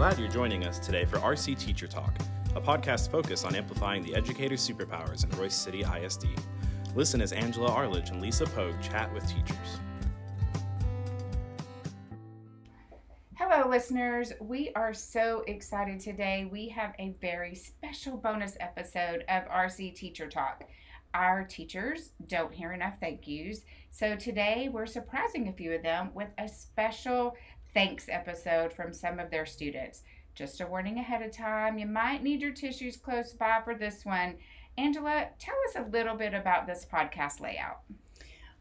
glad you're joining us today for RC Teacher Talk, a podcast focused on amplifying the educator superpowers in Royse City ISD. Listen as Angela Arledge and Lisa Pogue chat with teachers. Hello, listeners. We are so excited today. We have a very special bonus episode of RC Teacher Talk. Our teachers don't hear enough thank yous, so today we're surprising a few of them with a special thanks episode from some of their students. Just a warning ahead of time, you might need your tissues close by for this one. Angela, tell us a little bit about this podcast layout.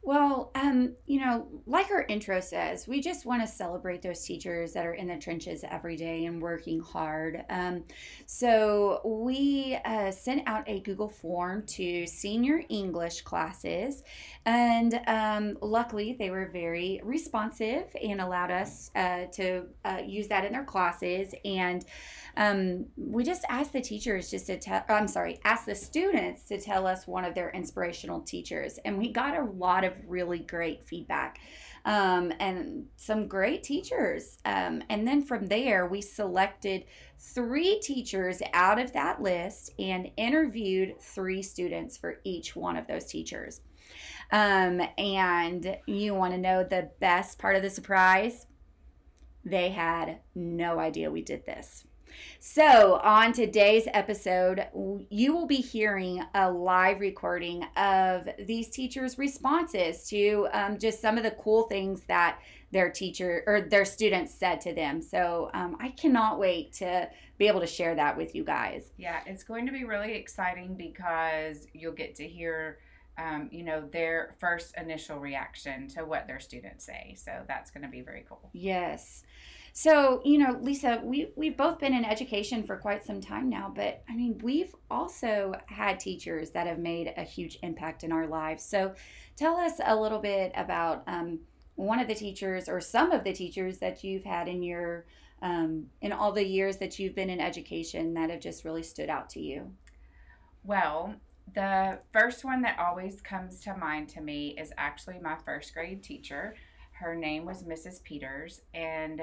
Well, um, you know, like our intro says, we just want to celebrate those teachers that are in the trenches every day and working hard. Um, so we uh, sent out a Google form to senior English classes, and um, luckily they were very responsive and allowed us uh, to uh, use that in their classes. And um, we just asked the teachers just to tell, I'm sorry, asked the students to tell us one of their inspirational teachers. And we got a lot of really great feedback um, and some great teachers. Um, and then from there, we selected three teachers out of that list and interviewed three students for each one of those teachers. Um, and you want to know the best part of the surprise? They had no idea we did this. So, on today's episode, you will be hearing a live recording of these teachers' responses to um, just some of the cool things that their teacher or their students said to them. So, um, I cannot wait to be able to share that with you guys. Yeah, it's going to be really exciting because you'll get to hear. Um, you know their first initial reaction to what their students say so that's going to be very cool yes so, you know, Lisa, we, we've both been in education for quite some time now, but I mean, we've also had teachers that have made a huge impact in our lives. So, tell us a little bit about um, one of the teachers or some of the teachers that you've had in your um, in all the years that you've been in education that have just really stood out to you. Well, the first one that always comes to mind to me is actually my first grade teacher. Her name was Mrs. Peters, and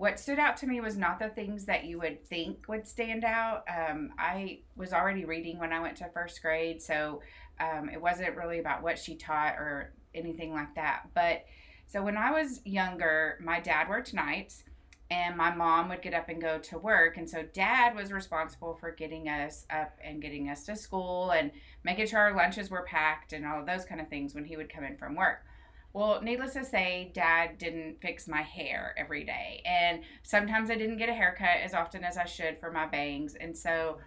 what stood out to me was not the things that you would think would stand out. Um, I was already reading when I went to first grade, so um, it wasn't really about what she taught or anything like that. But so when I was younger, my dad worked nights and my mom would get up and go to work. And so dad was responsible for getting us up and getting us to school and making sure our lunches were packed and all of those kind of things when he would come in from work. Well, needless to say, dad didn't fix my hair every day. And sometimes I didn't get a haircut as often as I should for my bangs. And so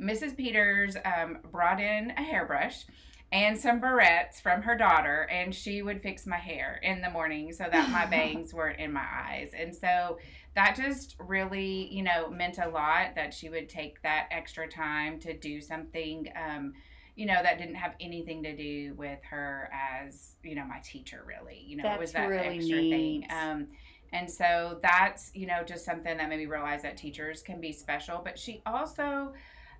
Mrs. Peters um, brought in a hairbrush and some barrettes from her daughter, and she would fix my hair in the morning so that my bangs weren't in my eyes. And so that just really, you know, meant a lot that she would take that extra time to do something. Um, you know, that didn't have anything to do with her as, you know, my teacher really. You know, that's it was that really extra neat. thing. Um and so that's, you know, just something that made me realize that teachers can be special. But she also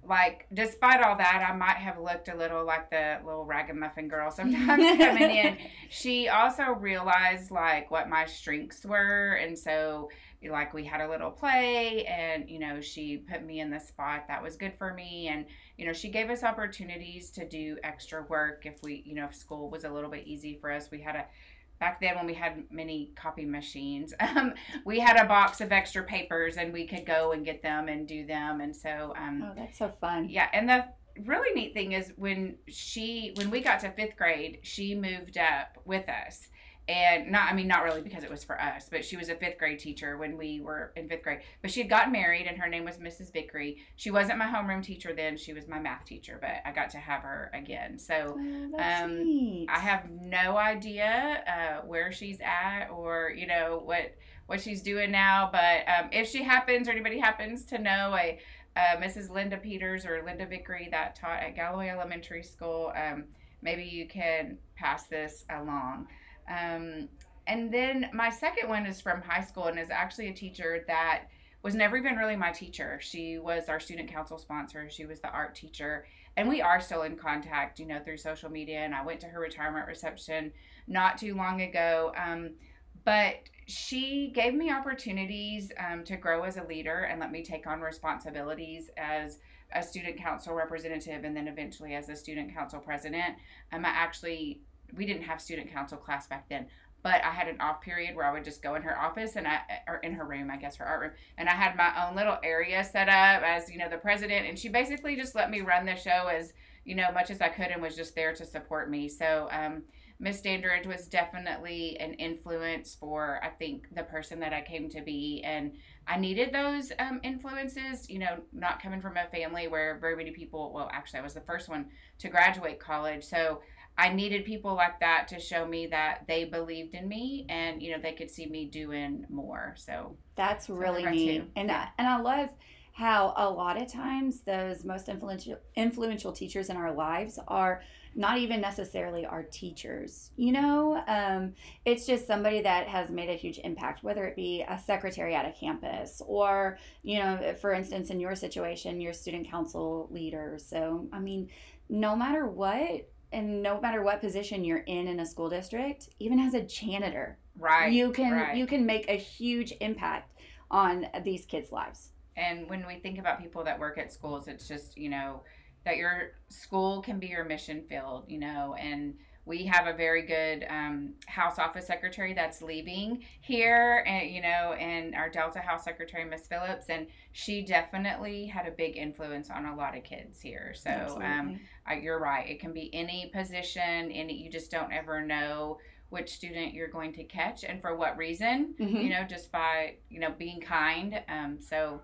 like despite all that, I might have looked a little like the little ragamuffin girl sometimes coming in. She also realized like what my strengths were, and so like we had a little play, and you know she put me in the spot that was good for me, and you know she gave us opportunities to do extra work if we you know if school was a little bit easy for us. We had a back then when we had many copy machines um, we had a box of extra papers and we could go and get them and do them and so um, Oh, that's so fun. yeah and the really neat thing is when she when we got to fifth grade she moved up with us and not i mean not really because it was for us but she was a fifth grade teacher when we were in fifth grade but she had gotten married and her name was mrs vickery she wasn't my homeroom teacher then she was my math teacher but i got to have her again so Oh, Um. I have no idea uh, where she's at or you know what what she's doing now. But um, if she happens or anybody happens to know a uh, Mrs. Linda Peters or Linda Vickery that taught at Galloway Elementary School, um, maybe you can pass this along. Um, and then my second one is from high school and is actually a teacher that was never even really my teacher. She was our student council sponsor. She was the art teacher and we are still in contact, you know, through social media. And I went to her retirement reception not too long ago. Um, but she gave me opportunities um, to grow as a leader and let me take on responsibilities as a student council representative and then eventually as a student council president. Um, I actually, we didn't have student council class back then, but I had an off period where I would just go in her office and I, or in her room, I guess her art room, and I had my own little area set up as, you know, the president. And she basically just let me run the show as, you know, much as I could and was just there to support me. So, um, Miss Dandridge was definitely an influence for I think the person that I came to be, and I needed those um, influences. You know, not coming from a family where very many people. Well, actually, I was the first one to graduate college, so I needed people like that to show me that they believed in me, and you know they could see me doing more. So that's really neat, and I, and I love how a lot of times those most influential influential teachers in our lives are not even necessarily our teachers you know? Um, it's just somebody that has made a huge impact whether it be a secretary at a campus or you know for instance in your situation your student council leader. So i mean no matter what and no matter what position you're in in a school district even as a janitor right you can right. you can make a huge impact on these kids lives and when we think about people that work at schools it's just you know that your school can be your mission field, you know, and we have a very good um, house office secretary that's leaving here and you know and our delta house secretary miss phillips and she definitely had a big influence on a lot of kids here. So um, I, you're right. It can be any position and you just don't ever know which student you're going to catch and for what reason? Mm-hmm. you know just by you know being kind. Um, so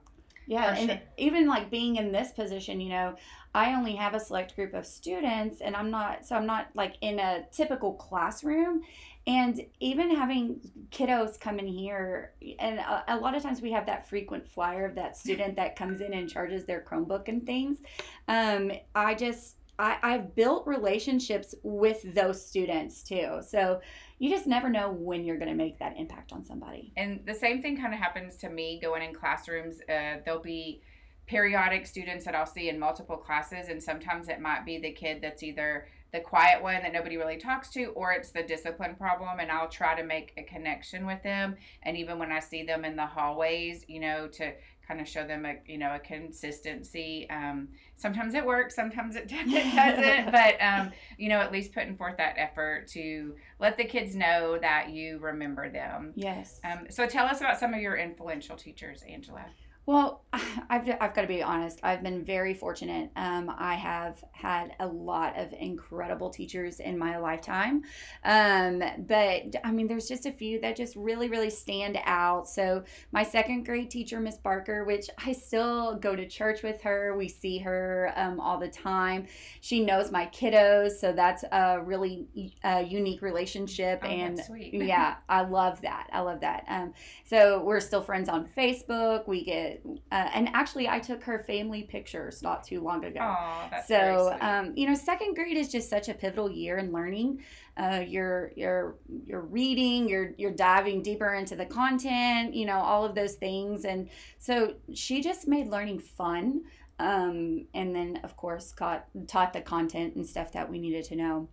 yeah, and even like being in this position, you know, I only have a select group of students and I'm not so I'm not like in a typical classroom. And even having kiddos come in here and a, a, lot of times we have that frequent flyer of that student that comes in and charges their chromebook and things. Um, i just I, I've built relationships with those students too. So you just never know when you're going to make that impact on somebody. And the same thing kind of happens to me going in classrooms. Uh, there'll be periodic students that I'll see in multiple classes, and sometimes it might be the kid that's either the quiet one that nobody really talks to, or it's the discipline problem, and I'll try to make a connection with them. And even when I see them in the hallways, you know, to kind of show them a you know a consistency. Um, sometimes it works, sometimes it doesn't, but um, you know at least putting forth that effort to let the kids know that you remember them. Yes. Um, so tell us about some of your influential teachers, Angela. Well, I've, I've got to be honest. I've been very fortunate. Um, I have had a lot of incredible teachers in my lifetime. Um, but I mean, there's just a few that just really, really stand out. So, my second grade teacher, Miss Barker, which I still go to church with her, we see her um, all the time. She knows my kiddos. So, that's a really uh, unique relationship. Oh, and yeah, I love that. I love that. Um, so, we're still friends on Facebook. We get uh, and actually, I took her family pictures not too long ago. Oh, that's so um, you know, second grade is just such a pivotal year in learning. Uh, you're you're you're reading, you're you're diving deeper into the content, you know, all of those things, and so she just made learning fun. Um, and then, of course, got taught the content and stuff that we needed to know.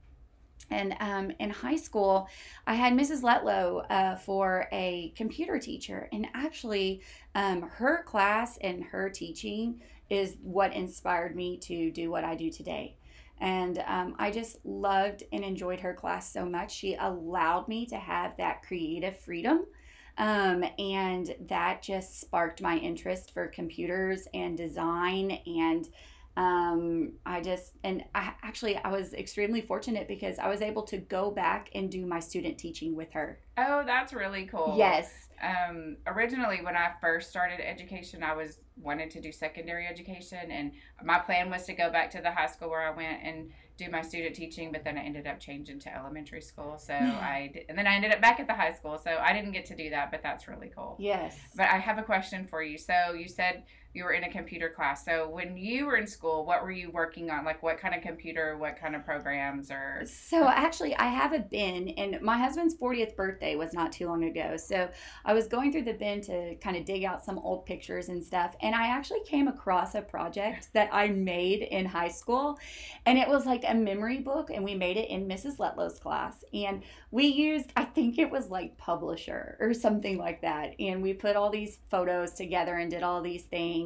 And um, in high school, I had Mrs. Letlow uh, for a computer teacher. And actually, um, her class and her teaching is what inspired me to do what I do today. And um, I just loved and enjoyed her class so much. She allowed me to have that creative freedom. Um, and that just sparked my interest for computers and design and um, I just, and I actually, I was extremely fortunate because I was able to go back and do my student teaching with her. Oh, that's really cool. Yes. Um, originally, when I first started education, I was wanted to do secondary education, and my plan was to go back to the high school where I went and do my student teaching. But then I ended up changing to elementary school, so I did, and then I ended up back at the high school, so I didn't get to do that. But that's really cool. Yes. But I have a question for you. So you said you were in a computer class. So when you were in school, what were you working on? Like what kind of computer, what kind of programs or So actually I have a bin and my husband's 40th birthday was not too long ago. So I was going through the bin to kind of dig out some old pictures and stuff. and I actually came across a project that I made in high school. And it was like a memory book, and we made it in Mrs. Letlow's class. And we used, I think it was like Publisher or something like that. And we put all these photos together and did all these things.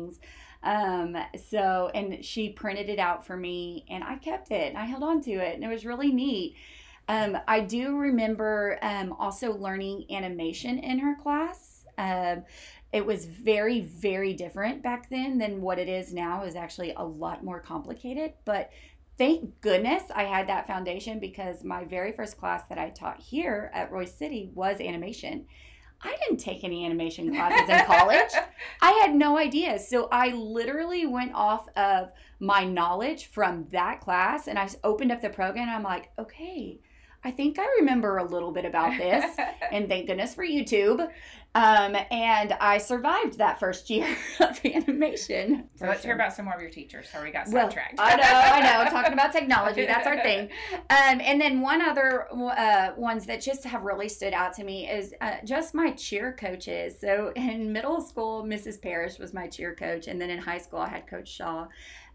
Um, so, and she printed it out for me, and I kept it and I held on to it, and it was really neat. Um, I do remember um, also learning animation in her class. Um, it was very, very different back then than what it is now. Was actually a lot more complicated, but thank goodness I had that foundation because my very first class that I taught here at Royse City was animation. I didn't take any animation classes in college. I had no idea. So I literally went off of my knowledge from that class and I opened up the program and I'm like, okay, I think I remember a little bit about this, and thank goodness for YouTube. Um, and I survived that first year of animation. So let's sure. hear about some more of your teachers. Sorry, we got well, sidetracked. I know, I know. Talking about technology, that's our thing. Um, and then one other uh, ones that just have really stood out to me is uh, just my cheer coaches. So in middle school, Mrs. Parrish was my cheer coach, and then in high school, I had Coach Shaw.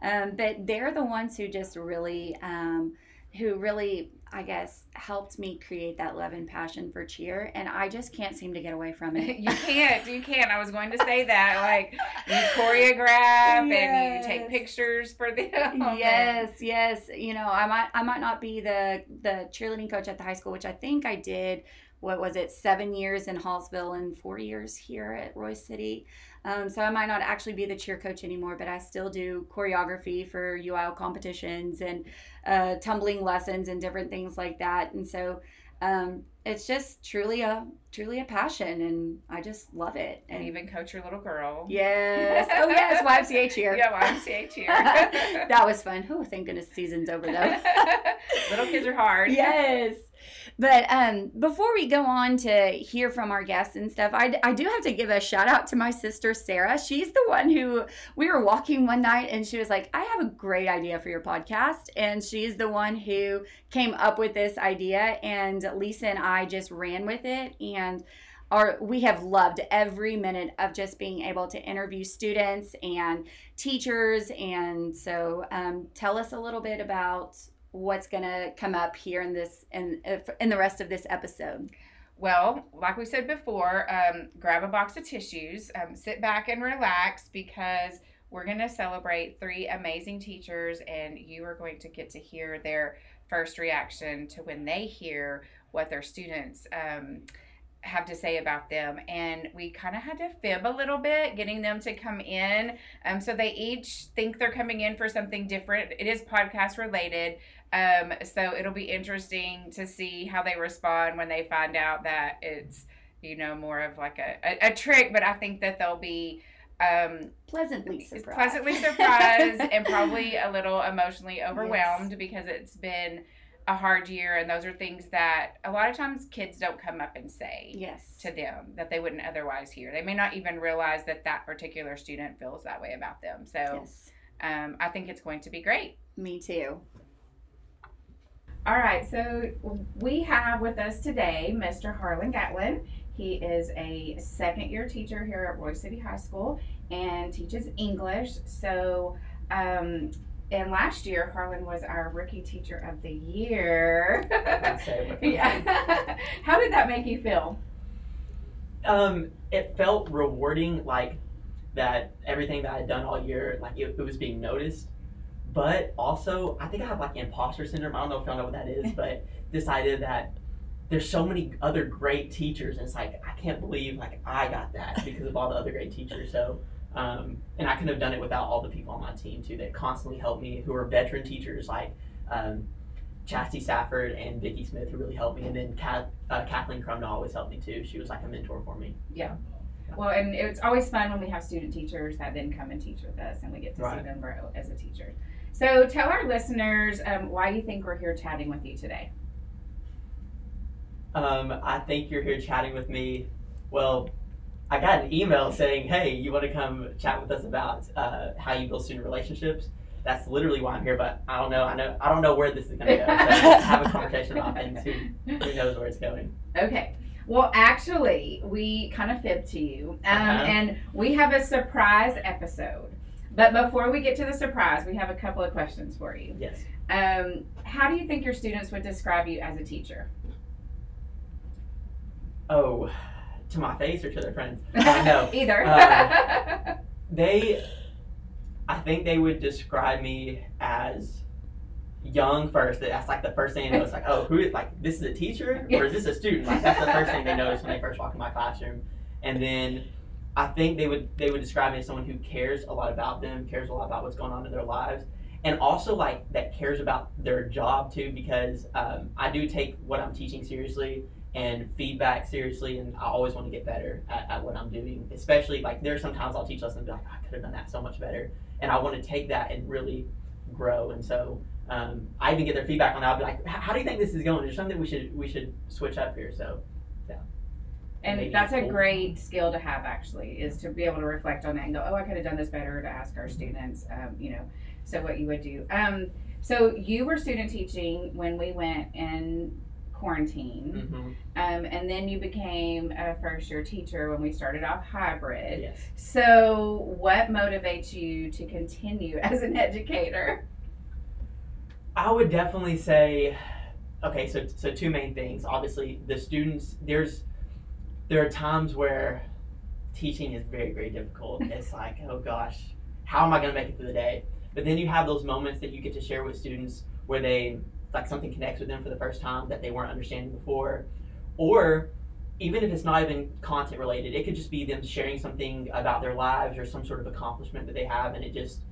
Um, but they're the ones who just really. Um, who really I guess helped me create that love and passion for cheer and I just can't seem to get away from it. you can't. You can't. I was going to say that like you choreograph yes. and you take pictures for them. Yes, yes. You know, I might I might not be the the cheerleading coach at the high school, which I think I did what was it, 7 years in Hallsville and 4 years here at Royse City. Um, so I might not actually be the cheer coach anymore, but I still do choreography for UIL competitions and uh, tumbling lessons and different things like that. And so um, it's just truly a truly a passion, and I just love it. And, and even coach your little girl. Yes. Oh yes, YMCA cheer. Yeah, YMCA cheer. that was fun. Oh, thank goodness season's over though. little kids are hard. Yes. But um, before we go on to hear from our guests and stuff, I, I do have to give a shout out to my sister Sarah. She's the one who we were walking one night and she was like, I have a great idea for your podcast. And she's the one who came up with this idea. And Lisa and I just ran with it. And our, we have loved every minute of just being able to interview students and teachers. And so, um, tell us a little bit about what's going to come up here in this in in the rest of this episode. Well, like we said before, um, grab a box of tissues, um, sit back and relax because we're going to celebrate three amazing teachers, and you are going to get to hear their first reaction to when they hear what their students. Um, have to say about them and we kind of had to fib a little bit getting them to come in um, so they each think they're coming in for something different it is podcast related um, so it'll be interesting to see how they respond when they find out that it's, you know, more of like a, a, a trick, but I think that they'll be um, pleasantly surprised. Pleasantly surprised and probably a little emotionally overwhelmed yes. because it's been a hard year and those are things that a lot of times kids don't come up and say yes to them that they wouldn't otherwise hear they may not even realize that that particular student feels that way about them so yes. um, i think it's going to be great me too all right, so we have with us today Mr. Harlan Gatlin. He is a second year teacher here at Royse City High School and teaches English. So, um, and last year, Harlan was our rookie teacher of the year. yeah. How did that make you feel? Um, it felt rewarding, like that everything that I had done all year, like it, it was being noticed but also, I think I have like imposter syndrome. I don't know if y'all know what that is, but this idea that there's so many other great teachers, and it's like I can't believe like I got that because of all the other great teachers. So, um, and I couldn't have done it without all the people on my team too that constantly help me, who are veteran teachers like um, Chastity Safford and Vicki Smith, who really helped me, and then Kat, uh, Kathleen Crumna always helped me too. She was like a mentor for me. Yeah. Well, and it's always fun when we have student teachers that then come and teach with us, and we get to right. see them grow as a teacher. So tell our listeners um, why you think we're here chatting with you today. Um, I think you're here chatting with me. Well, I got an email saying, "Hey, you want to come chat with us about uh, how you build student relationships?" That's literally why I'm here. But I don't know. I know. I don't know where this is going to go. So have a conversation about things. Who, who knows where it's going? Okay. Well, actually, we kind of fibbed to you, um, Uh-huh. and we have a surprise episode. But before we get to the surprise, we have a couple of questions for you. Yes. Um, how do you think your students would describe you as a teacher? Oh, to my face or to their friends? I know. Either. Uh, They, I think they would describe me as young first. That's like the first thing they know. It's like, oh, who is like this is a teacher or is this a student? Like that's the first thing they notice when they first walk in my classroom. And then I think they would they would describe me as someone who cares a lot about them, cares a lot about what's going on in their lives, and also like that cares about their job too. Because um, I do take what I'm teaching seriously and feedback seriously, and I always want to get better at, at what I'm doing. Especially like there's sometimes I'll teach lessons and be like, I could have done that so much better, and I want to take that and really grow. And so um, I even get their feedback on that. I'll be like, "How- do you think this is going? There's something we should we should switch up here. So and that's a great skill to have, actually, is to be able to reflect on that and go, oh, I could have done this better. To ask Mm-hmm. our students, um, you know, so what you would do. Um, so you were student teaching when we went in quarantine. mhm. Um, and then you became a first year teacher when we started off hybrid. yes. So, what motivates you to continue as an educator? I would definitely say, okay, so so two main things. Obviously, the students. There's there are times where teaching is very very difficult. It's like, oh gosh, how am I going to make it through the day? But then you have those moments that you get to share with students where they like something connects with them for the first time that they weren't understanding before, or even if it's not even content related, it could just be them sharing something about their lives or some sort of accomplishment that they have, and it just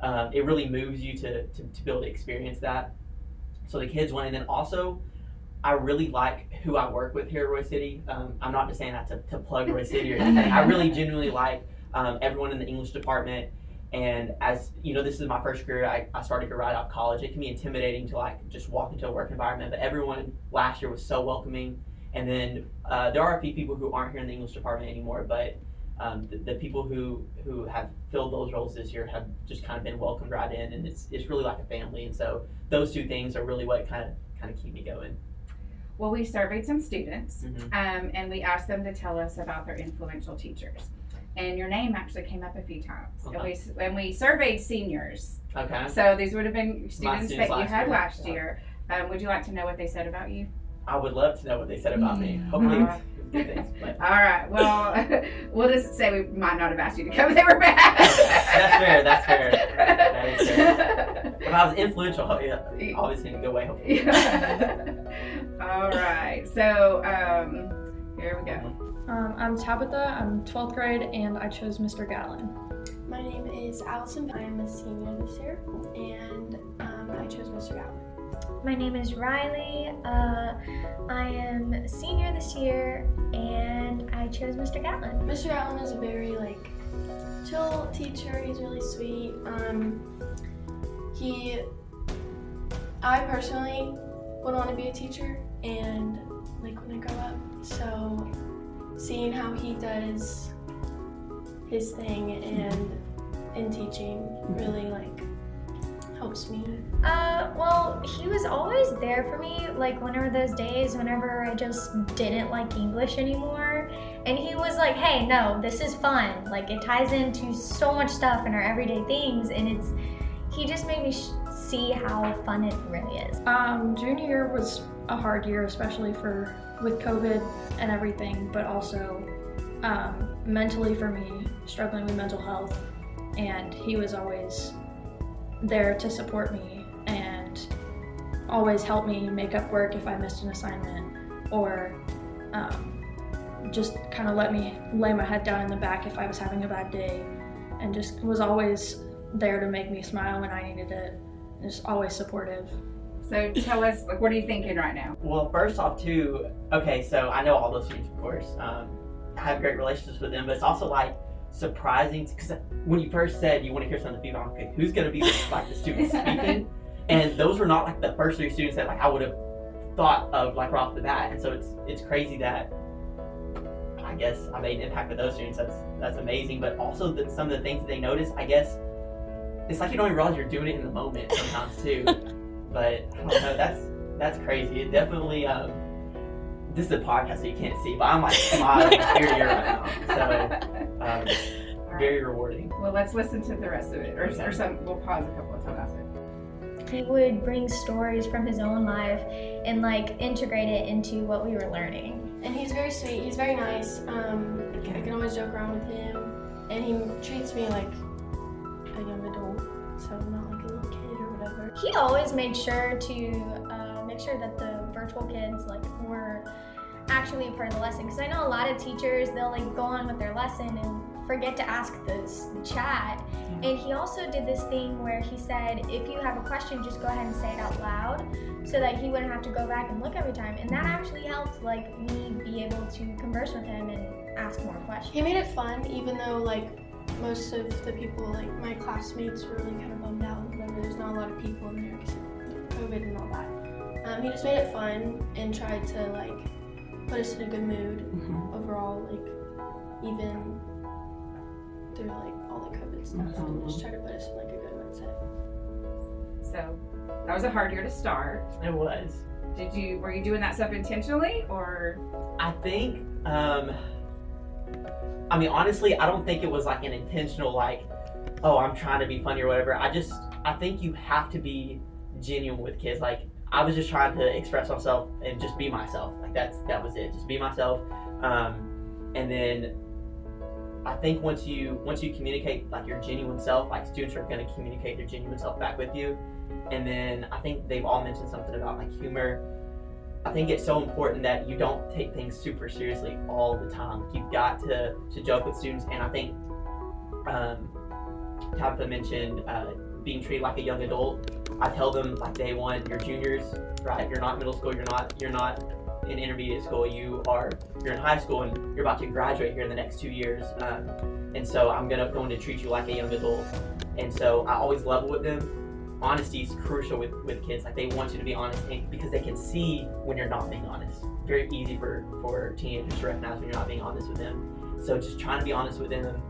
um, it really moves you to, to, to be able to experience that. So the kids went, and then also, I really like who I work with here at Royse City. Um, I'm not just saying that to, to plug Royse City or anything. I really genuinely like um, everyone in the English department. And as you know, this is my first career. I, I started here right out of college. It can be intimidating to like just walk into a work environment, but everyone last year was so welcoming. And then uh, there are a few people who aren't here in the English department anymore, but um, the, the people who who have filled those roles this year have just kind of been welcomed right in, and it's it's really like a family. And so those two things are really what kind of kind of keep me going. Well, we surveyed some students Mhm. um, and we asked them to tell us about their influential teachers. And your name actually came up a few times. And, we, and we surveyed seniors. Okay. So these would have been students students that you last had year, last yeah. year. Um, would you like to know what they said about you? I would love to know what they said about me. Hopefully, Uh, it's good things. But All right. Well, we'll just say we might not have asked you to come. They were bad. That's fair, that's fair. That is fair. if I was influential, yeah, obviously in a good way. Hopefully. All right. So um, here we go. Um, I'm Tabitha. I'm 12th grade, and I chose Mr. Gatlin. My name is Allison. I am a senior this year, and um, I chose Mr. Allen. My name is Riley. Uh, I am senior this year, and I chose Mr. Gatlin. Mr. Gatlin is a very like chill teacher. He's really sweet. Um, he, I personally would want to be a teacher, and like when I grow up. So, seeing how he does his thing and in teaching really like helps me Uh, well, he was always there for me, like whenever those days, whenever I just didn't like English anymore. And he was like, hey, no, this is fun. Like, it ties into so much stuff in our everyday things, and it's, he just made me sh- see how fun it really is. Um, junior year was a hard year, especially for with COVID and everything, but also um, mentally for me, struggling with mental health. And he was always there to support me and always help me make up work if I missed an assignment or um, just kind of let me lay my head down in the back if I was having a bad day and just was always there to make me smile when I needed it. Just always supportive. So tell us, like, what are you thinking right now? Well, first off, too. Okay, so I know all those students, of course. Um, I have great relationships with them, but it's also like surprising because when you first said you want to hear some of the feedback, okay, who's going to be like the student speaking? And those were not like the first three students that like I would have thought of like right off the bat. And so it's it's crazy that I guess I made an impact with those students. That's that's amazing. But also that some of the things that they notice, I guess it's like you don't even realize you're doing it in the moment sometimes too. but I don't know. That's that's crazy. It definitely um, this is a podcast so you can't see, but I'm like smiling ear to ear right now. So um, very rewarding. Well, let's listen to the rest of it, or, or some. We'll pause a couple of times after. He would bring stories from his own life and like integrate it into what we were learning. And he's very sweet. He's very nice. Um, I can always joke around with him, and he treats me like a young adult, so not like a little kid or whatever. He always made sure to uh, make sure that the virtual kids like were actually a part of the lesson because I know a lot of teachers they'll like go on with their lesson and forget to ask this chat. And he also did this thing where he said, if you have a question, just go ahead and say it out loud so that he wouldn't have to go back and look every time. And that actually helped like me be able to converse with him and ask more questions. He made it fun, even though like most of the people, like my classmates, were really kind of bummed out. There's not a lot of people in there because of COVID and all that. Um, he just made it fun and tried to like put us in a good mood overall. Like even through like all the COVID stuff, and just try to put us in like a good mindset. So that was a hard year to start. It was. Did you were you doing that stuff intentionally or? I think, um, I mean, honestly, I don't think it was like an intentional, like, oh, I'm trying to be funny or whatever. I just, I think you have to be genuine with kids. Like, I was just trying to express myself and just be myself. Like, that's, that was it. Just be myself. Um, and then I think once you, once you communicate like your genuine self, like students are going to communicate their genuine self back with you. And then I think they've all mentioned something about like humor. I think it's so important that you don't take things super seriously all the time. You've got to, to joke with students, and I think um, Tabitha mentioned uh, being treated like a young adult. I tell them like day one, you're juniors, right? You're not middle school. You're not you're not in intermediate school. You are you're in high school, and you're about to graduate here in the next two years. Um, and so I'm gonna going to treat you like a young adult. And so I always level with them honesty is crucial with, with kids. Like they want you to be honest because they can see when you're not being honest. Very easy for, for teenagers to recognize when you're not being honest with them. So just trying to be honest with them,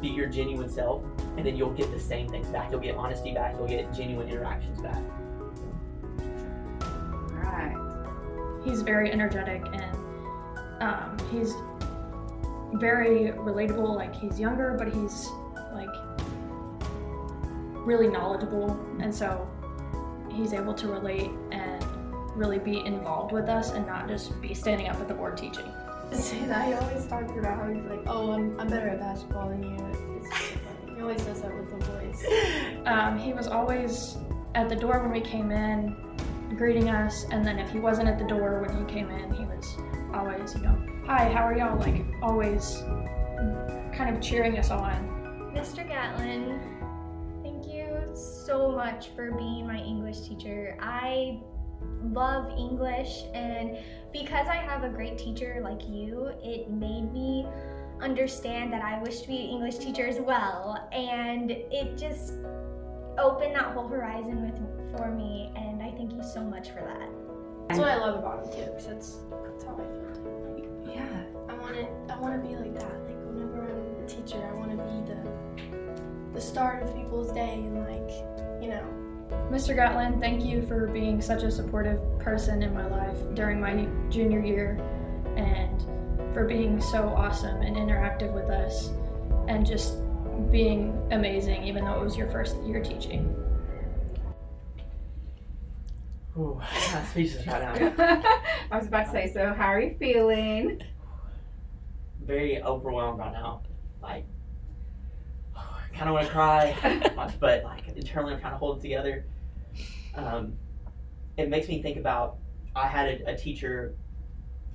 be your genuine self, and then you'll get the same things back. You'll get honesty back, you'll get genuine interactions back. Right. he's very energetic and um, he's very relatable. Like he's younger, but he's like really knowledgeable, and so he's able to relate and really be involved with us and not just be standing up at the board teaching. See that he always talks about how he's like, oh, I'm, I'm better at basketball than you. It's so funny. He always does that with the boys. Um, he was always at the door when we came in, greeting us, and then if he wasn't at the door when he came in, he was always, you know, hi, how are y'all? Like always, kind of cheering us on. Mr. Gatlin, thank you so much for being my English teacher. I love English, and because I have a great teacher like you, it made me understand that I wish to be an English teacher as well, and it just opened that whole horizon with for me, and I thank you so much for that. That's what I love about him too, because that's, that's how I feel. Yeah. I want to I want to be like that. Like whenever I'm a teacher, I want to be the the start of people's day and like you know. Mr. Gatlin, thank you for being such a supportive person in my life during my junior year and for being so awesome and interactive with us and just being amazing even though it was your first year teaching. Ooh, I'm speechless right now. I was about to say. So, how are you feeling? Very overwhelmed right now. Like, I kind of want to cry, but like internally I'm kind of holding it together. Um, it makes me think about I had a, a teacher,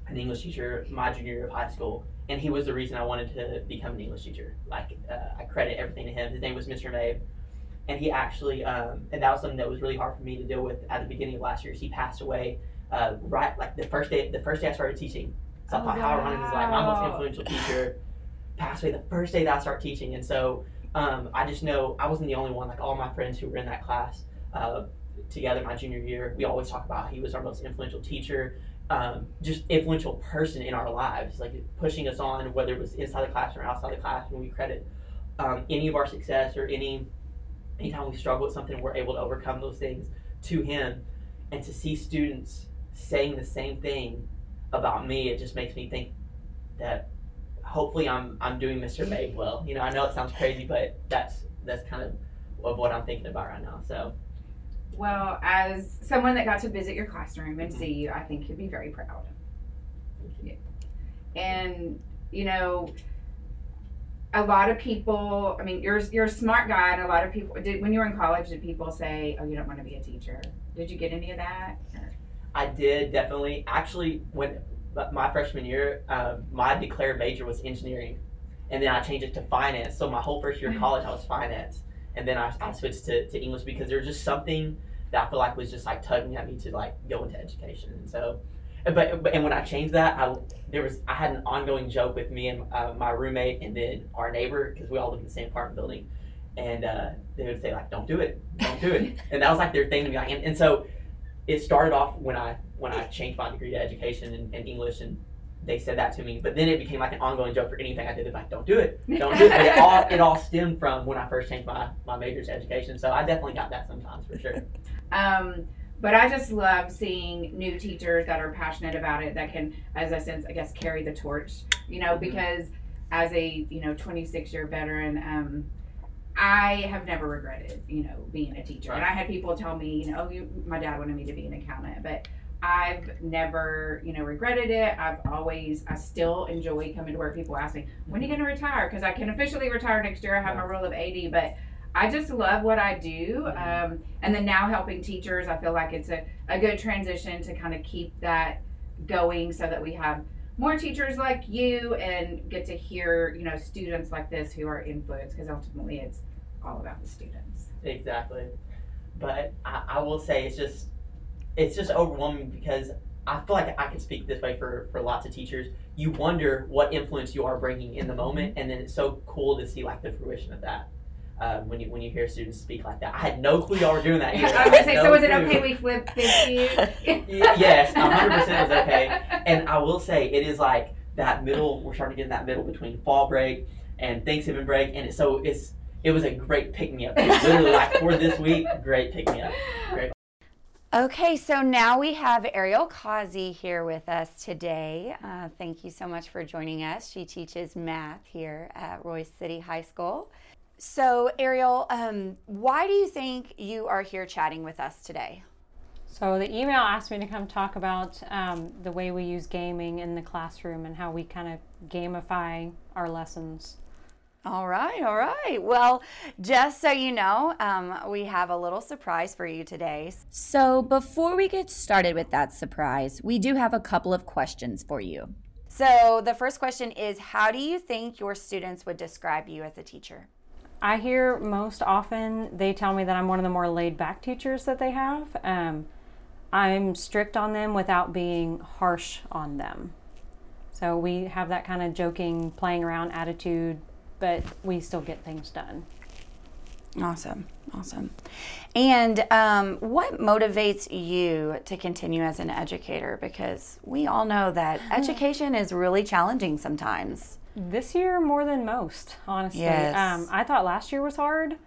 an English teacher, my junior year of high school, and he was the reason I wanted to become an English teacher. Like, uh, I credit everything to him. His name was Mr. Mabe. And he actually, um, and that was something that was really hard for me to deal with at the beginning of last year. He passed away uh, right, like the first day, the first day I started teaching. So I Oh, thought, how ironic is like my most influential teacher passed away the first day that I started teaching, and so um, I just know I wasn't the only one. Like all my friends who were in that class uh, together my junior year, we always talk about he was our most influential teacher, um, just influential person in our lives, like pushing us on, whether it was inside the classroom or outside the classroom. We credit um, any of our success or any anytime we struggle with something, we're able to overcome those things to him, and to see students saying the same thing about me, it just makes me think that hopefully I'm I'm doing Mr. Mabe well. You know, I know it sounds crazy, but that's that's kind of of what I'm thinking about right now. So Well, as someone that got to visit your classroom and see you, I think you'd be very proud. Yeah. And you know, a lot of people. I mean, you're you're a smart guy, and a lot of people did. When you were in college, did people say, "Oh, you don't want to be a teacher"? Did you get any of that? Or- I did definitely. Actually, when my freshman year, uh, my declared major was engineering, and then I changed it to finance. So my whole first year of college, I was finance, and then I, I switched to, to English because there was just something that I feel like was just like tugging at me to like go into education. And so, but, but and when I changed that, I there was I had an ongoing joke with me and uh, my roommate and then our neighbor because we all live in the same apartment building, and uh, they would say like, "Don't do it, don't do it," and that was like their thing to me. Like, and, and so it started off when I when I changed my degree to education and, and English and they said that to me, but then it became like an ongoing joke for anything I did. They're like, "Don't do it, don't do it." But it all it all stemmed from when I first changed my my major to education. So I definitely got that sometimes for sure. Um, but I just love seeing new teachers that are passionate about it that can, as I sense, I guess, carry the torch. You know, Mhm. because as a you know 26 year veteran, um, I have never regretted you know being a teacher. And I had people tell me, you know, oh, you, my dad wanted me to be an accountant, but I've never, you know, regretted it. I've always, I still enjoy coming to work. People ask me, when are you going to retire? Because I can officially retire next year. I have my rule of 80, but I just love what I do. Um, and then now helping teachers, I feel like it's a, a good transition to kind of keep that going so that we have more teachers like you and get to hear, you know, students like this who are influenced because ultimately it's all about the students. Exactly. But I, I will say it's just it's just overwhelming because I feel like I can speak this way for, for lots of teachers. You wonder what influence you are bringing in the moment, and then it's so cool to see like the fruition of that. Um, when you when you hear students speak like that, I had no clue y'all were doing that. I Either. was gonna say, no so is it clue. okay we flipped 50? Y- yes, 100% is okay. And I will say it is like that middle. We're starting to get in that middle between fall break and Thanksgiving break, and it, so it's it was a great pick me up. Literally, like for this week, great pick me up. Great. Okay, so now we have Ariel Kazi here with us today. Uh, thank you so much for joining us. She teaches math here at Royse City High School. So, Ariel, um, why do you think you are here chatting with us today? So the email asked me to come talk about um, the way we use gaming in the classroom and how we kind of gamify our lessons. All right, all right. Well, just so you know, um, we have a little surprise for you today. So, before we get started with that surprise, we do have a couple of questions for you. So, the first question is How do you think your students would describe you as a teacher? I hear most often they tell me that I'm one of the more laid back teachers that they have. Um, I'm strict on them without being harsh on them. So we have that kind of joking, playing around attitude, but we still get things done. Awesome, awesome. And um, what motivates you to continue as an educator? Because we all know that education is really challenging sometimes. This year more than most, honestly. Yes. Um, I thought last year was hard.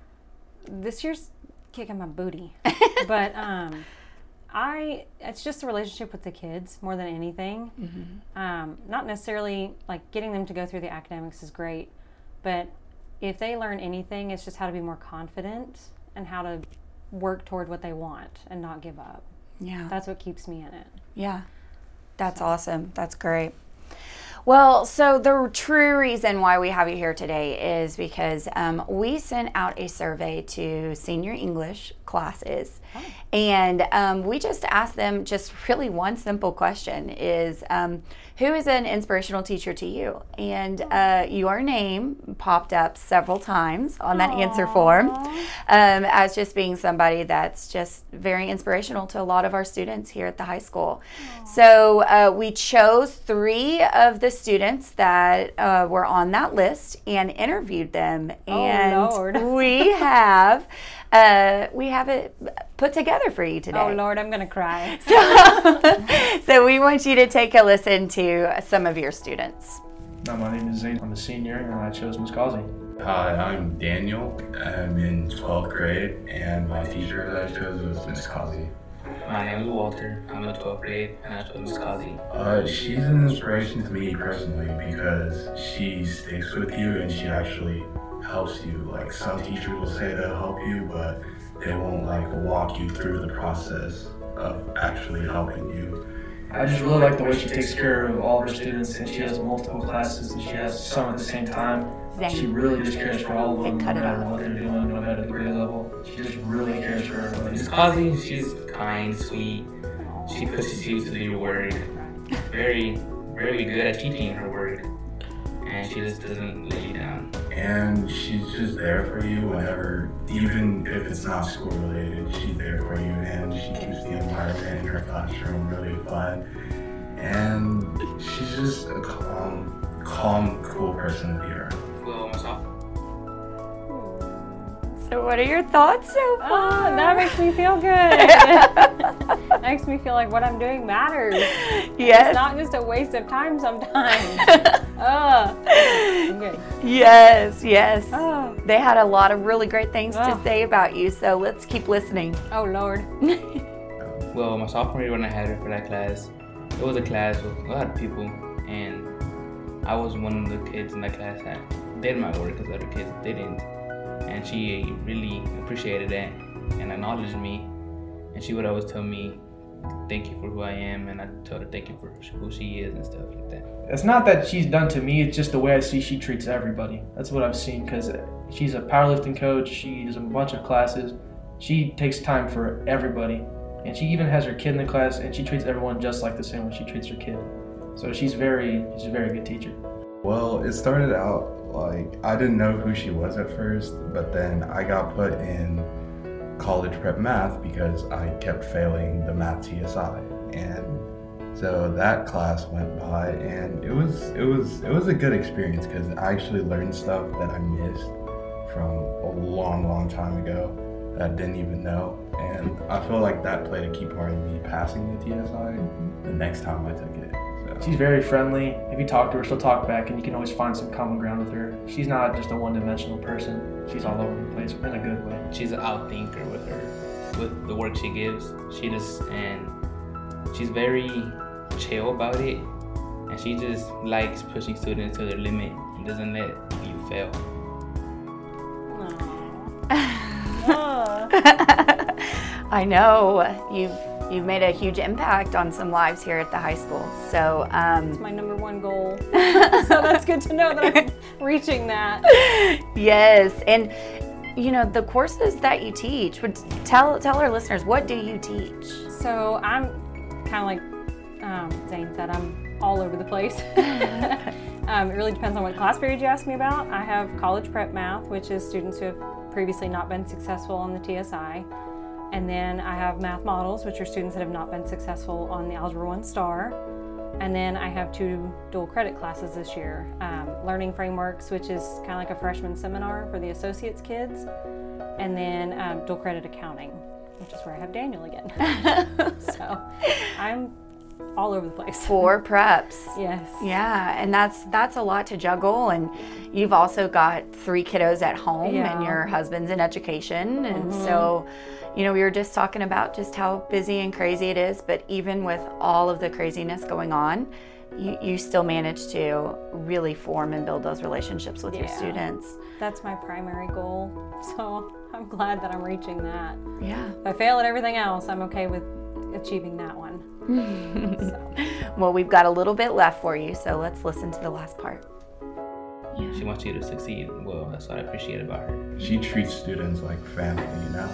This year's kicking my booty. but um, I, it's just the relationship with the kids more than anything. Um, not necessarily like getting them to go through the academics is great, but if they learn anything, it's just how to be more confident and how to work toward what they want and not give up. Yeah. That's what keeps me in it. Yeah, that's awesome. That's great. Well, so the true reason why we have you here today is because um, we sent out a survey to senior English classes, and um, we just asked them just really one simple question: is um, who is an inspirational teacher to you? And uh, your name popped up several times on that answer form um, as just being somebody that's just very inspirational to a lot of our students here at the high school. So uh, we chose three of the students that uh, were on that list and interviewed them, and Lord. we have uh, we have it put together for you today. Oh Lord, I'm gonna cry. So, so we want you to take a listen to some of your students. Hi, my name is Zane. I'm a senior and I chose Miss Causey. Hi, I'm Daniel. I'm in 12th grade, and my teacher that I chose was Miss Causey. My name is Walter. I'm in 12th grade, and I told Miss Kazi. Uh, she's an inspiration to me personally because she sticks with you and she actually helps you. Like some teachers will say they'll help you, but they won't like walk you through the process of actually helping you. I just really like the way she takes care of all of her students, and she has multiple classes, and she has some at the same time. She really just cares for all of them, no cut it matter what they're doing, no matter the grade level. She just really cares for everybody. Miss Kazi, she's kind, sweet. She pushes you to do your work. Very, very good at teaching her work. And she just doesn't let you down. And she's just there for you whenever, even if it's not school related, she's there for you and she keeps the environment in her classroom really fun. And she's just a calm, calm, cool person to be So, what are your thoughts so Oh, far? that makes me feel good. makes me feel like what I'm doing matters. yes. It's not just a waste of time sometimes. Ah, Ugh. Okay. yes, yes. Oh, They had a lot of really great things to Oh. say about you, so let's keep listening. oh Lord. Well, my sophomore year when I had her for that class, it was a class with a lot of people, and I was one of the kids in that class that did my work because other kids didn't. And she really appreciated it and acknowledged me. And she would always tell me, thank you for who I am, and I told her thank you for who she is and stuff like that. It's not that she's done to me, it's just the way I see she treats everybody. That's what I've seen because she's a powerlifting coach, she does a bunch of classes. She takes time for everybody. And she even has her kid in the class and she treats everyone just like the same way she treats her kid. So she's very she's a very good teacher. Well, it started out like I didn't know who she was at first, but then I got put in college prep math because I kept failing the math TSI. And so that class went by and it was it was it was a good experience because I actually learned stuff that I missed from a long, long time ago that I didn't even know. And I feel like that played a key part in me passing the TSI the next time I took it. So. She's very friendly. If you talk to her, she'll talk back and you can always find some common ground with her. She's not just a one dimensional person. She's all over the place in a good way. She's an out thinker with her, with the work she gives. She just, and she's very chill about it. And she just likes pushing students to their limit and doesn't let you fail. I know you've you've made a huge impact on some lives here at the high school. So, um, My number one goal. so that's good to know that I'm reaching that. yes, and you know the courses that you teach. Would tell tell our listeners what do you teach? So I'm kind of like um, Zane said, I'm all over the place. um, it really depends on what class period you ask me about. I have college prep math, which is students who have previously not been successful on the TSI. And then I have math models, which are students that have not been successful on the Algebra 1 STAAR. And then I have two dual credit classes this year um, Learning Frameworks, which is kind of like a freshman seminar for the associates kids, and then um, dual credit accounting, which is where I have Daniel again. so I'm all over the place. Four preps. Yes. Yeah, and that's that's a lot to juggle and you've also got three kiddos at home Yeah. and your husband's in education and mm-hmm. so you know we were just talking about just how busy and crazy it is but even with all of the craziness going on you, you still manage to really form and build those relationships with your students. That's my primary goal. So I'm glad that I'm reaching that. Yeah. If I fail at everything else, I'm okay with achieving that one. So. Well, we've got a little bit left for you, so let's listen to the last part. She wants you to succeed. Well, that's what I appreciate about her. She treats students like family, you know?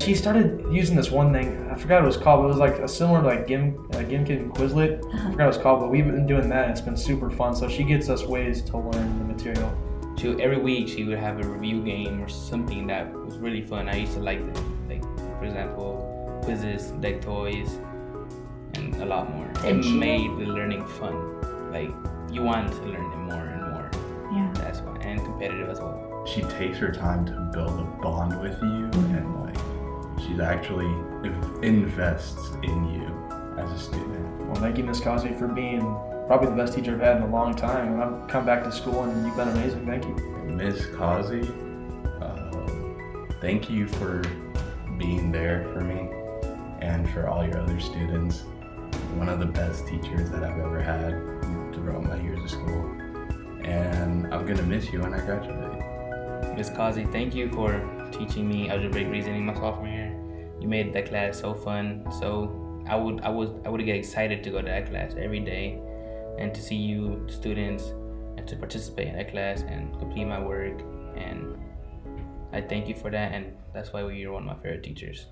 She started using this one thing. I forgot what it was called. But it was like a similar to like Gim, uh, Gimkit and Quizlet. I forgot what it's called, but we've been doing that. It's been super fun. So she gets us ways to learn the material. She every week she would have a review game or something that was really fun. I used to like them. Like for example, Quizizz, deck toys, and a lot more. Did it you? made the learning fun. Like you want to learn it more and more. Yeah. That's why, and competitive as well. She takes her time to build a bond with you and like she's actually inv- invests in you as a student. Well, thank you, Miss Cosby, for being probably the best teacher I've had in a long time. And I've come back to school and you've been amazing. Thank you. Miss Causey, uh, thank you for being there for me and for all your other students. One of the best teachers that I've ever had throughout my years of school. And I'm gonna miss you when I graduate. Miss Kazi, thank you for teaching me algebraic reasoning my sophomore year. You made that class so fun. So I would I would I would get excited to go to that class every day and to see you students and to participate in that class and complete my work and I thank you for that and that's why you're one of my favorite teachers.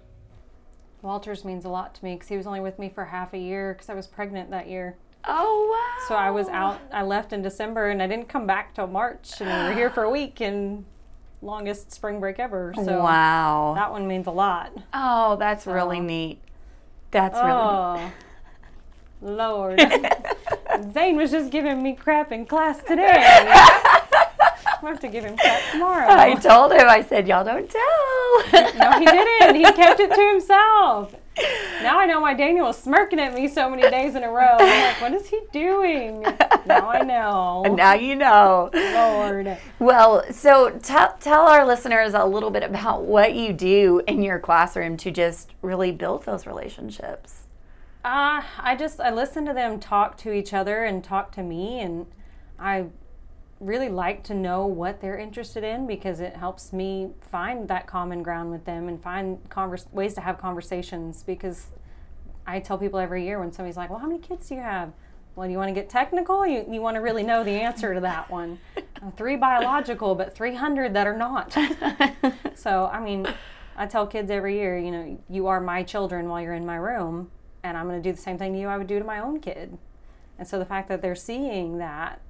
Walters means a lot to me because he was only with me for half a year because I was pregnant that year. Oh wow! So I was out. I left in December and I didn't come back till March, and we were here for a week and longest spring break ever. So wow, that one means a lot. Oh, that's really neat. That's really. Oh, Lord, Zane was just giving me crap in class today. I have to give him crap tomorrow. I told him. I said, "Y'all don't tell." no, he didn't. He kept it to himself. Now I know why Daniel was smirking at me so many days in a row. I'm like, what is he doing? Now I know. Now you know. Lord. Well, so tell tell our listeners a little bit about what you do in your classroom to just really build those relationships. Uh, I just I listen to them talk to each other and talk to me and I really like to know what they're interested in because it helps me find that common ground with them and find converse, ways to have conversations because I tell people every year when somebody's like, "Well, how many kids do you have?" Well, do you want to get technical? You, you want to really know the answer to that one. Uh, three biological, but 300 that are not. so, I mean, I tell kids every year, you know, you are my children while you're in my room, and I'm going to do the same thing to you I would do to my own kid. And so the fact that they're seeing that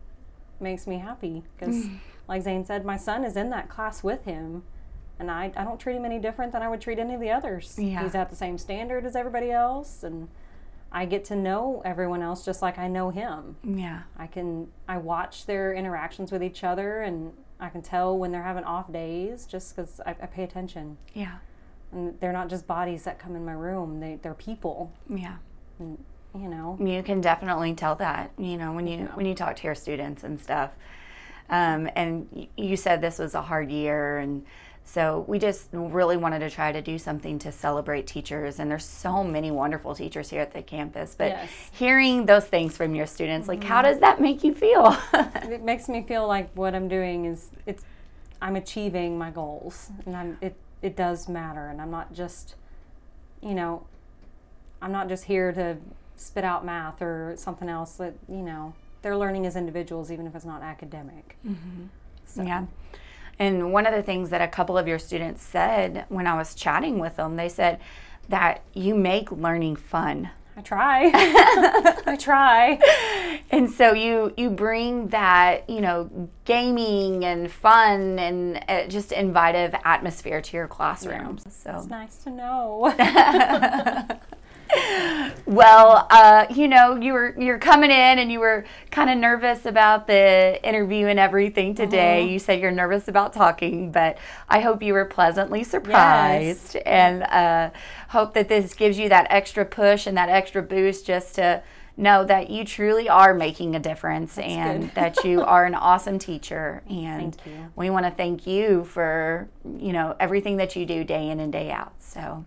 makes me happy because, mm. like Zane said, my son is in that class with him, and I, I don't treat him any different than I would treat any of the others. Yeah. He's at the same standard as everybody else, and I get to know everyone else just like I know him. Yeah. I can I watch their interactions with each other, and I can tell when they're having off days just because I, I pay attention. Yeah. And they're not just bodies that come in my room; they they're people. Yeah. And, you know. You can definitely tell that, you know, when you when you talk to your students and stuff. Um, and you said this was a hard year, and so we just really wanted to try to do something to celebrate teachers. And there's so many wonderful teachers here at the campus. But Yes. hearing those things from your students, like, how does that make you feel? it makes me feel like what I'm doing is it's I'm achieving my goals and I'm it it does matter and I'm not just you know I'm not just here to spit out math or something else that you know they're learning as individuals even if it's not academic. So- Yeah. And one of the things that a couple of your students said when I was chatting with them, they said that you make learning fun. I try. I try. And so you you bring that, you know, gaming and fun and uh, just invitive atmosphere to your classroom. So It's nice to know. Well, uh, you know, you were you're coming in and you were kind of nervous about the interview and everything today. Uh-huh. You said you're nervous about talking, but I hope you were pleasantly surprised and uh, hope that this gives you that extra push and that extra boost just to know that you truly are making a difference and that you are an awesome teacher. And we want to thank you for you know everything that you do day in and day out. So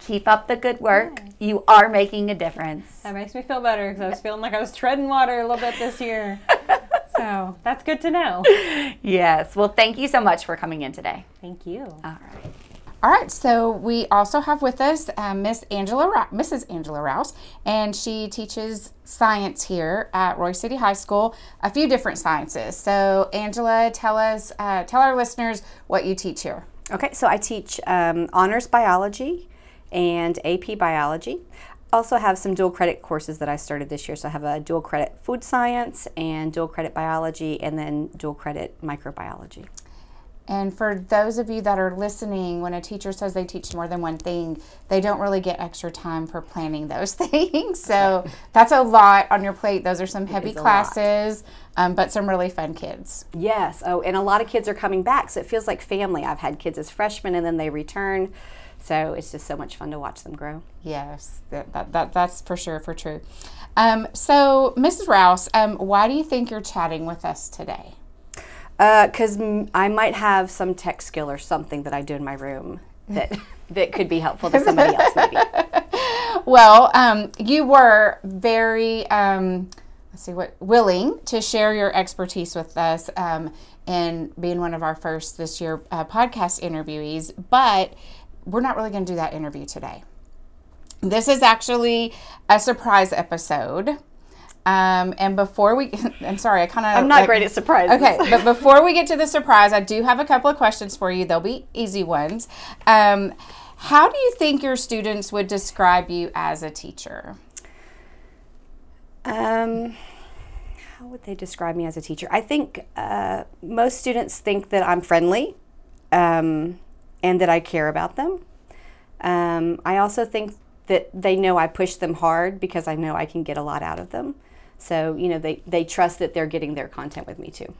keep up the good work you are making a difference That makes me feel better because I was feeling like I was treading water a little bit this year. so that's good to know. yes well thank you so much for coming in today Thank you. all right All right, so we also have with us um, Miss Angela, Rou- Mrs. Angela Rouse, and she teaches science here at Royse City High School, a few different sciences. So, Angela, tell us, uh, tell our listeners what you teach here. Okay, so I teach um, honors biology and AP biology. Also have some dual credit courses that I started this year. So I have a dual credit food science and dual credit biology, and then dual credit microbiology. And for those of you that are listening, when a teacher says they teach more than one thing, they don't really get extra time for planning those things. So that's a lot on your plate. Those are some heavy is a lot. classes, um, but some really fun kids. Yes. Oh, and a lot of kids are coming back, so it feels like family. I've had kids as freshmen, and then they return. So it's just so much fun to watch them grow. Yes, that, that, that that's for sure for true. Um, so, Mrs. Rouse, um, why do you think you're chatting with us today? Because Uh, I might have some tech skill or something that I do in my room that that could be helpful to somebody else, maybe. well, um, you were very, um, let's see what, willing to share your expertise with us um, in being one of our first this year uh, podcast interviewees, but we're not really going to do that interview today. This is actually a surprise episode. Um, and before we, I'm sorry, I kind of. I'm not like, great at surprises. Okay, but before we get to the surprise, I do have a couple of questions for you. They'll be easy ones. Um, how do you think your students would describe you as a teacher? Um, how would they describe me as a teacher? I think uh, most students think that I'm friendly um, and that I care about them. Um, I also think that they know I push them hard because I know I can get a lot out of them. So, you know, they, they trust that they're getting their content with me too.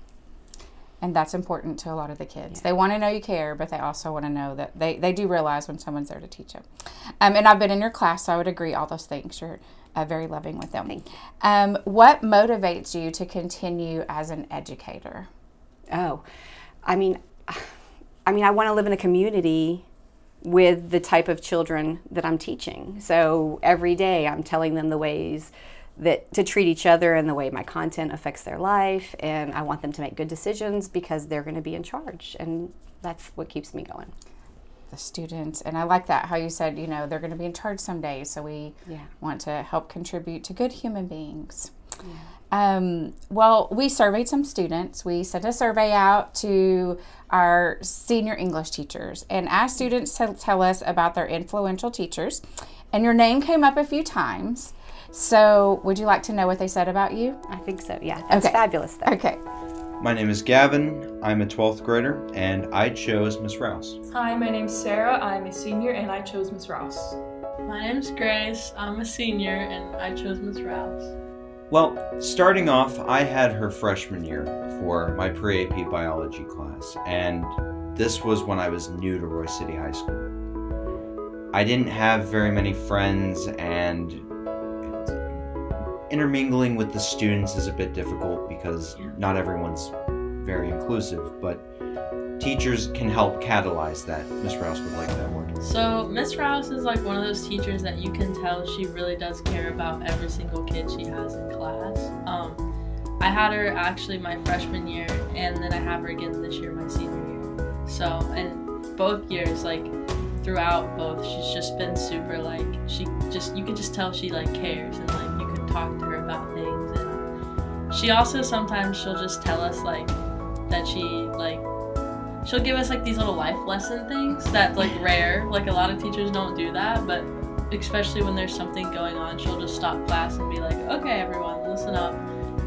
And that's important to a lot of the kids. Yeah. They want to know you care, but they also want to know that they, they do realize when someone's there to teach them. Um, and I've been in your class, so I would agree all those things. You're uh, very loving with them. Um, what motivates you to continue as an educator? Oh, I mean, I mean, I want to live in a community with the type of children that I'm teaching. So every day I'm telling them the ways that to treat each other and the way my content affects their life and I want them to make good decisions because they're going to be in charge and that's what keeps me going. The students and I like that how you said, you know, they're going to be in charge someday, so we yeah. want to help contribute to good human beings. Yeah. Um, well, we surveyed some students. We sent a survey out to our senior English teachers and asked students to tell us about their influential teachers. And your name came up a few times. So, would you like to know what they said about you? I think so, yeah. That's okay. fabulous, though. Okay. My name is Gavin. I'm a 12th grader, and I chose Miss Rouse. Hi, my name's Sarah. I'm a senior, and I chose Miss Rouse. My name's Grace. I'm a senior, and I chose Miss Rouse. Well, starting off, I had her freshman year for my pre AP biology class, and this was when I was new to Royse City High School. I didn't have very many friends, and intermingling with the students is a bit difficult because not everyone's very inclusive, but teachers can help catalyze that. Miss Rouse would like that word. So Miss Rouse is like one of those teachers that you can tell she really does care about every single kid she has in class. Um, I had her actually my freshman year, and then I have her again this year, my senior year. So, and both years, like throughout both, she's just been super like she just you can just tell she like cares and like you can talk to her about things and she also sometimes she'll just tell us like that she like she'll give us like these little life lesson things that's like rare like a lot of teachers don't do that but especially when there's something going on she'll just stop class and be like okay everyone listen up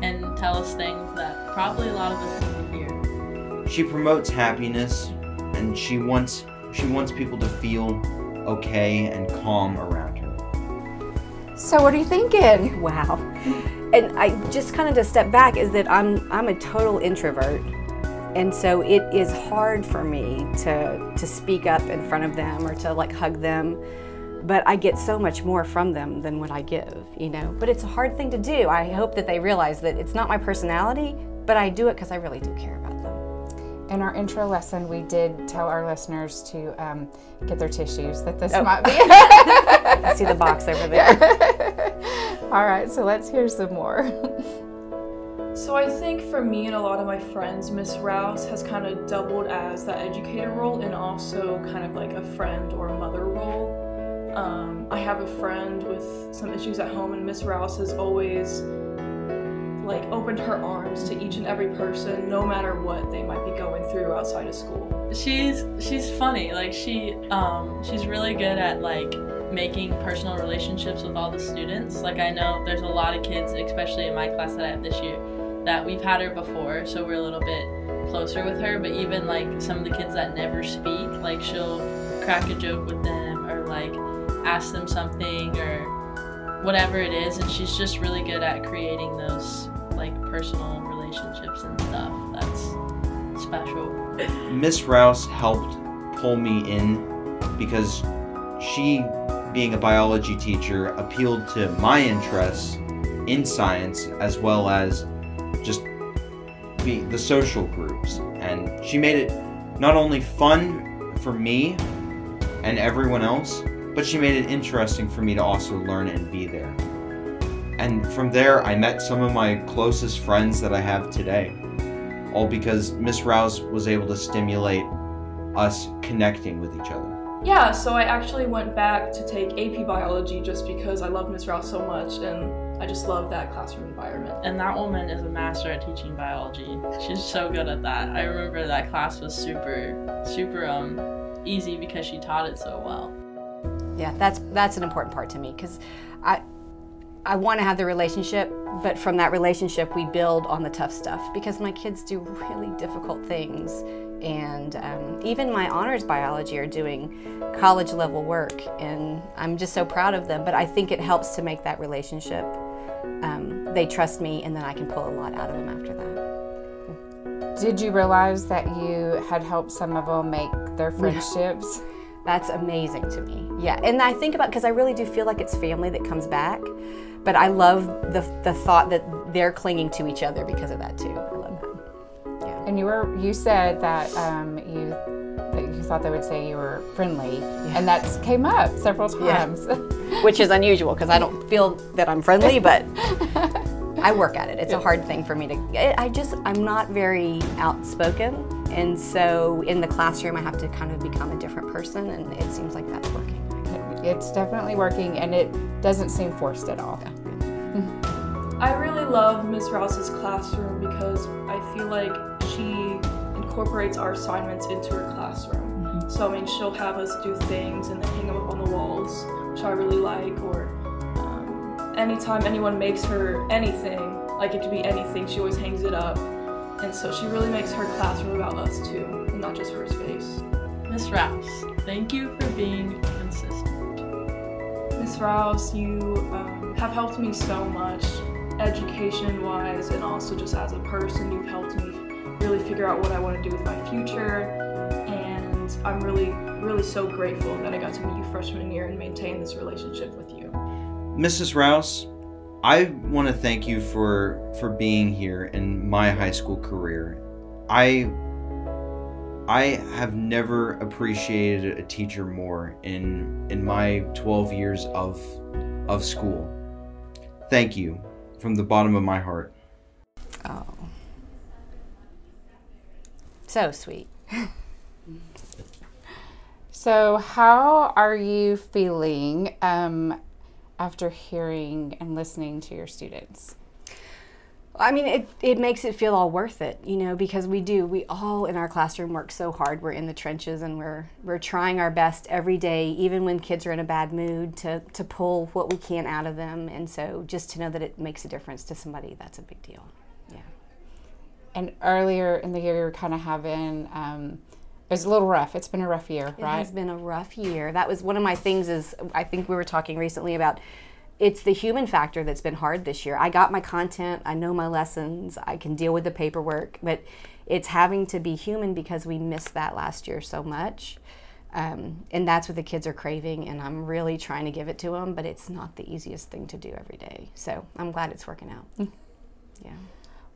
and tell us things that probably a lot of us need to hear she promotes happiness and she wants she wants people to feel okay and calm around her so what are you thinking? Wow. And I just kind of to step back is that I'm I'm a total introvert. And so it is hard for me to to speak up in front of them or to like hug them. But I get so much more from them than what I give, you know. But it's a hard thing to do. I hope that they realize that it's not my personality, but I do it because I really do care about them. in our intro lesson, we did tell our listeners to um, get their tissues, that this oh. might be. I see the box over there. All right, so let's hear some more. So I think for me and a lot of my friends, Miss Rouse has kind of doubled as that educator role and also kind of like a friend or a mother role. Um, I have a friend with some issues at home, and Miss Rouse has always like opened her arms to each and every person no matter what they might be going through outside of school she's she's funny like she um she's really good at like making personal relationships with all the students like i know there's a lot of kids especially in my class that i have this year that we've had her before so we're a little bit closer with her but even like some of the kids that never speak like she'll crack a joke with them or like ask them something or whatever it is and she's just really good at creating those like personal relationships and stuff. That's special. Miss Rouse helped pull me in because she, being a biology teacher, appealed to my interests in science as well as be the social groups. And she made it not only fun for me and everyone else, but she made it interesting for me to also learn and be there. And from there, I met some of my closest friends that I have today, all because Miss Rouse was able to stimulate us connecting with each other. Yeah, so I actually went back to take AP biology just because I love Miss Rouse so much and I just love that classroom environment. And that woman is a master at teaching biology. She's so good at that. I remember that class was super, super um easy because she taught it so well. Yeah, that's that's an important part to me because I I want to have the relationship, but from that relationship we build on the tough stuff because my kids do really difficult things, and um, even my honors biology are doing college level work, and I'm just so proud of them. But I think it helps to make that relationship. Um, they trust me, and then I can pull a lot out of them after that. Did you realize that you had helped some of them make their friendships? That's amazing to me. Yeah, and I think about because I really do feel like it's family that comes back, but I love the the thought that they're clinging to each other because of that too. I love that. Yeah. And you were you said that um, you you thought they would say you were friendly, and that came up several times. Which is unusual because I don't feel that I'm friendly, but I work at it. It's a hard thing for me to. I just I'm not very outspoken, and so in the classroom I have to kind of become a different person, and it seems like that's working. It's definitely working, and it doesn't seem forced at all. I really love Miss Rouse's classroom because I feel like she incorporates our assignments into her classroom. So I mean, she'll have us do things and then hang them up on the walls, which I really like. Or um, anytime anyone makes her anything, like it could be anything, she always hangs it up. And so she really makes her classroom about us too, and not just her space. Miss Rouse, thank you for being consistent. Miss Rouse, you um, have helped me so much, education wise, and also just as a person. You've helped me really figure out what I want to do with my future. And I'm really, really so grateful that I got to meet you freshman year and maintain this relationship with you. Mrs. Rouse, I want to thank you for for being here in my high school career. I I have never appreciated a teacher more in in my 12 years of of school. Thank you from the bottom of my heart. Oh. So sweet. So, how are you feeling um, after hearing and listening to your students? I mean, it, it makes it feel all worth it, you know, because we do. We all in our classroom work so hard. We're in the trenches and we're we're trying our best every day, even when kids are in a bad mood, to, to pull what we can out of them. And so just to know that it makes a difference to somebody, that's a big deal. Yeah. And earlier in the year, you were kind of having, um, was a little rough. It's been a rough year, It right? It has been a rough year. That was one of my things is I think we were talking recently about it's the human factor that's been hard this year. I got my content, I know my lessons, I can deal with the paperwork, but it's having to be human because we missed that last year so much. Um, and that's what the kids are craving, and I'm really trying to give it to them, but it's not the easiest thing to do every day. So I'm glad it's working out. Yeah.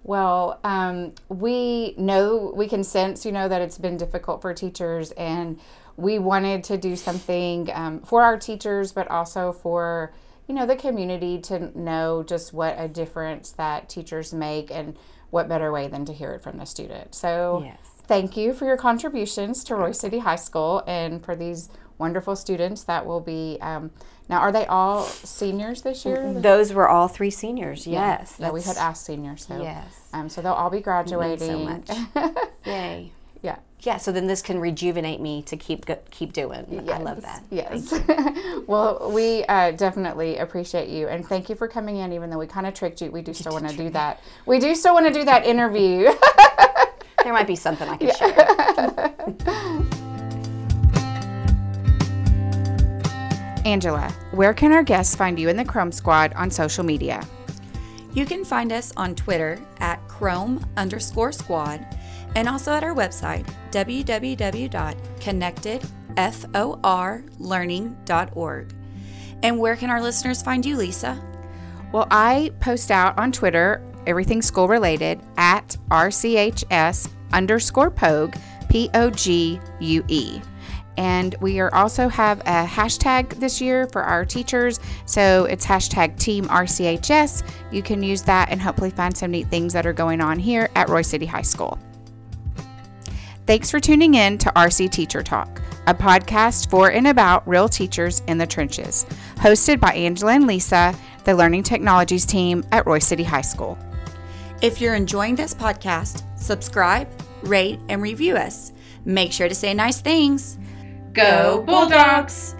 Well, um, we know, we can sense, you know, that it's been difficult for teachers, and we wanted to do something um, for our teachers, but also for, you know, the community to know just what a difference that teachers make, and what better way than to hear it from the student. So, Yes. thank you for your contributions to Royse City High School and for these wonderful students that will be. Um, now, are they all seniors this year? Those were all three seniors, Yeah. yes. Yeah, we had asked seniors. So, Yes. Um, so they'll all be graduating. so much. Yay. Yeah. Yeah, so then this can rejuvenate me to keep go- keep doing. I love that. Yes. well, we uh, definitely appreciate you and thank you for coming in. Even though we kind of tricked you, we do still want to do that. We do still want to do that interview. there might be something I can share. Angela, where can our guests find you in the Chrome Squad on social media? You can find us on Twitter at Chrome underscore squad and also at our website, www.connectedforlearning.org. And where can our listeners find you, Lisa? Well, I post out on Twitter everything school related at RCHS underscore Pogue, P O G U E. And we are also have a hashtag this year for our teachers. So it's hashtag Team RCHS. You can use that and hopefully find some neat things that are going on here at Royse City High School. Thanks for tuning in to RC Teacher Talk, a podcast for and about real teachers in the trenches, hosted by Angela and Lisa, the Learning Technologies team at Royse City High School. If you're enjoying this podcast, subscribe, rate, and review us. Make sure to say nice things. Go Bulldogs!